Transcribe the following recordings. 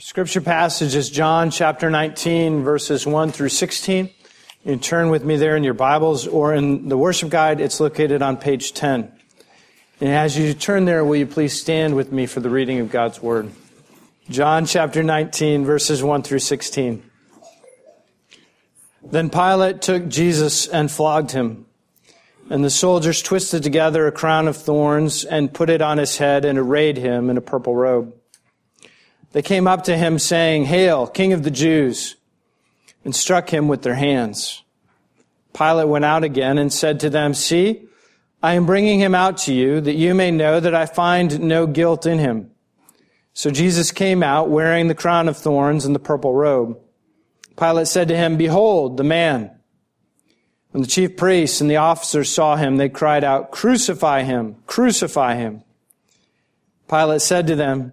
Scripture passage is John chapter 19, verses 1 through 16. You turn with me there in your Bibles or in the worship guide. It's located on page 10. And as you turn there, will you please stand with me for the reading of God's Word? John chapter 19, verses 1 through 16. Then Pilate took Jesus and flogged him. And the soldiers twisted together a crown of thorns and put it on his head and arrayed him in a purple robe. They came up to him saying, Hail, King of the Jews, and struck him with their hands. Pilate went out again and said to them, See, I am bringing him out to you that you may know that I find no guilt in him. So Jesus came out wearing the crown of thorns and the purple robe. Pilate said to him, Behold, the man. When the chief priests and the officers saw him, they cried out, Crucify him! Crucify him! Pilate said to them,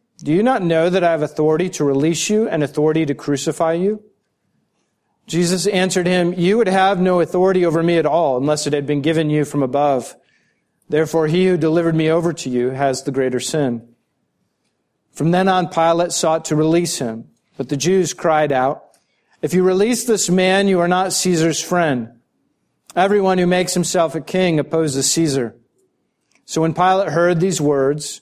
Do you not know that I have authority to release you and authority to crucify you? Jesus answered him, You would have no authority over me at all unless it had been given you from above. Therefore, he who delivered me over to you has the greater sin. From then on, Pilate sought to release him, but the Jews cried out, If you release this man, you are not Caesar's friend. Everyone who makes himself a king opposes Caesar. So when Pilate heard these words,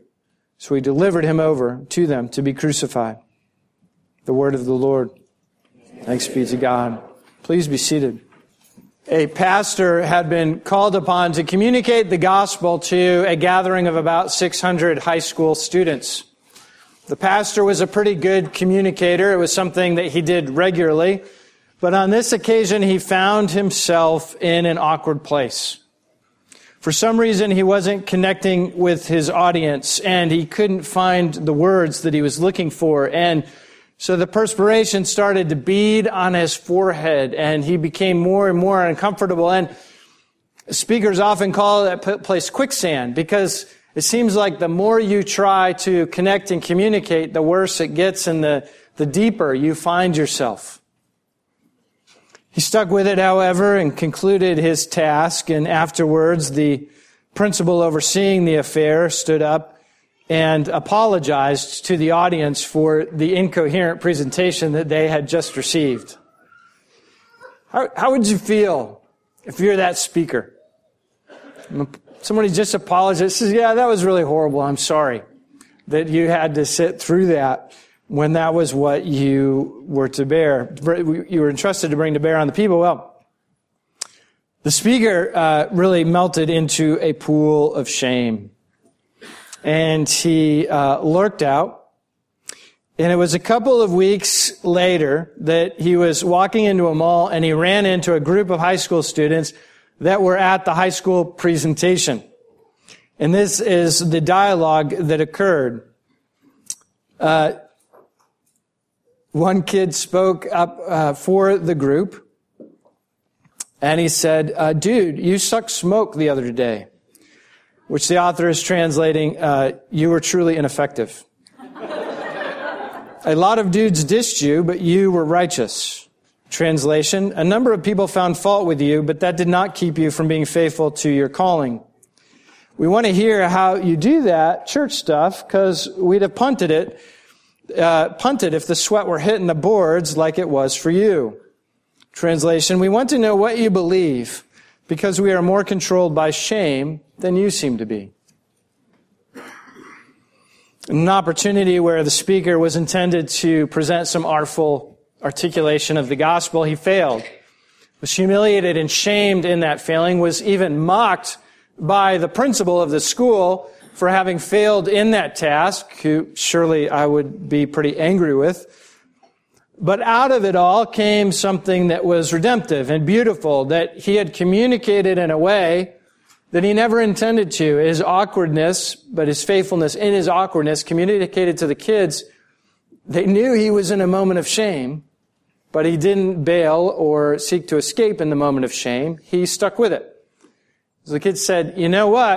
So he delivered him over to them to be crucified. The word of the Lord. Thanks be to God. Please be seated. A pastor had been called upon to communicate the gospel to a gathering of about 600 high school students. The pastor was a pretty good communicator. It was something that he did regularly. But on this occasion, he found himself in an awkward place. For some reason, he wasn't connecting with his audience and he couldn't find the words that he was looking for. And so the perspiration started to bead on his forehead and he became more and more uncomfortable. And speakers often call that place quicksand because it seems like the more you try to connect and communicate, the worse it gets and the, the deeper you find yourself. He stuck with it, however, and concluded his task. And afterwards, the principal overseeing the affair stood up and apologized to the audience for the incoherent presentation that they had just received. How, how would you feel if you're that speaker? Somebody just apologized, says, yeah, that was really horrible. I'm sorry that you had to sit through that when that was what you were to bear, you were entrusted to bring to bear on the people. Well, the speaker uh, really melted into a pool of shame, and he uh, lurked out. And it was a couple of weeks later that he was walking into a mall and he ran into a group of high school students that were at the high school presentation. And this is the dialogue that occurred. Uh, one kid spoke up uh, for the group, and he said, uh, "Dude, you sucked smoke the other day," which the author is translating, uh, "You were truly ineffective." A lot of dudes dissed you, but you were righteous. Translation, a number of people found fault with you, but that did not keep you from being faithful to your calling. We want to hear how you do that church stuff because we'd have punted it uh, punted if the sweat were hitting the boards like it was for you. Translation, we want to know what you believe because we are more controlled by shame than you seem to be. An opportunity where the speaker was intended to present some artful articulation of the gospel, he failed. was humiliated and shamed in that failing, was even mocked by the principal of the school for having failed in that task, who surely I would be pretty angry with. But out of it all came something that was redemptive and beautiful, that he had communicated in a way that he never intended to. His awkwardness, but his faithfulness in his awkwardness communicated to the kids. They knew he was in a moment of shame, but he didn't bail or seek to escape in the moment of shame. He stuck with it. So the kids said, you know what?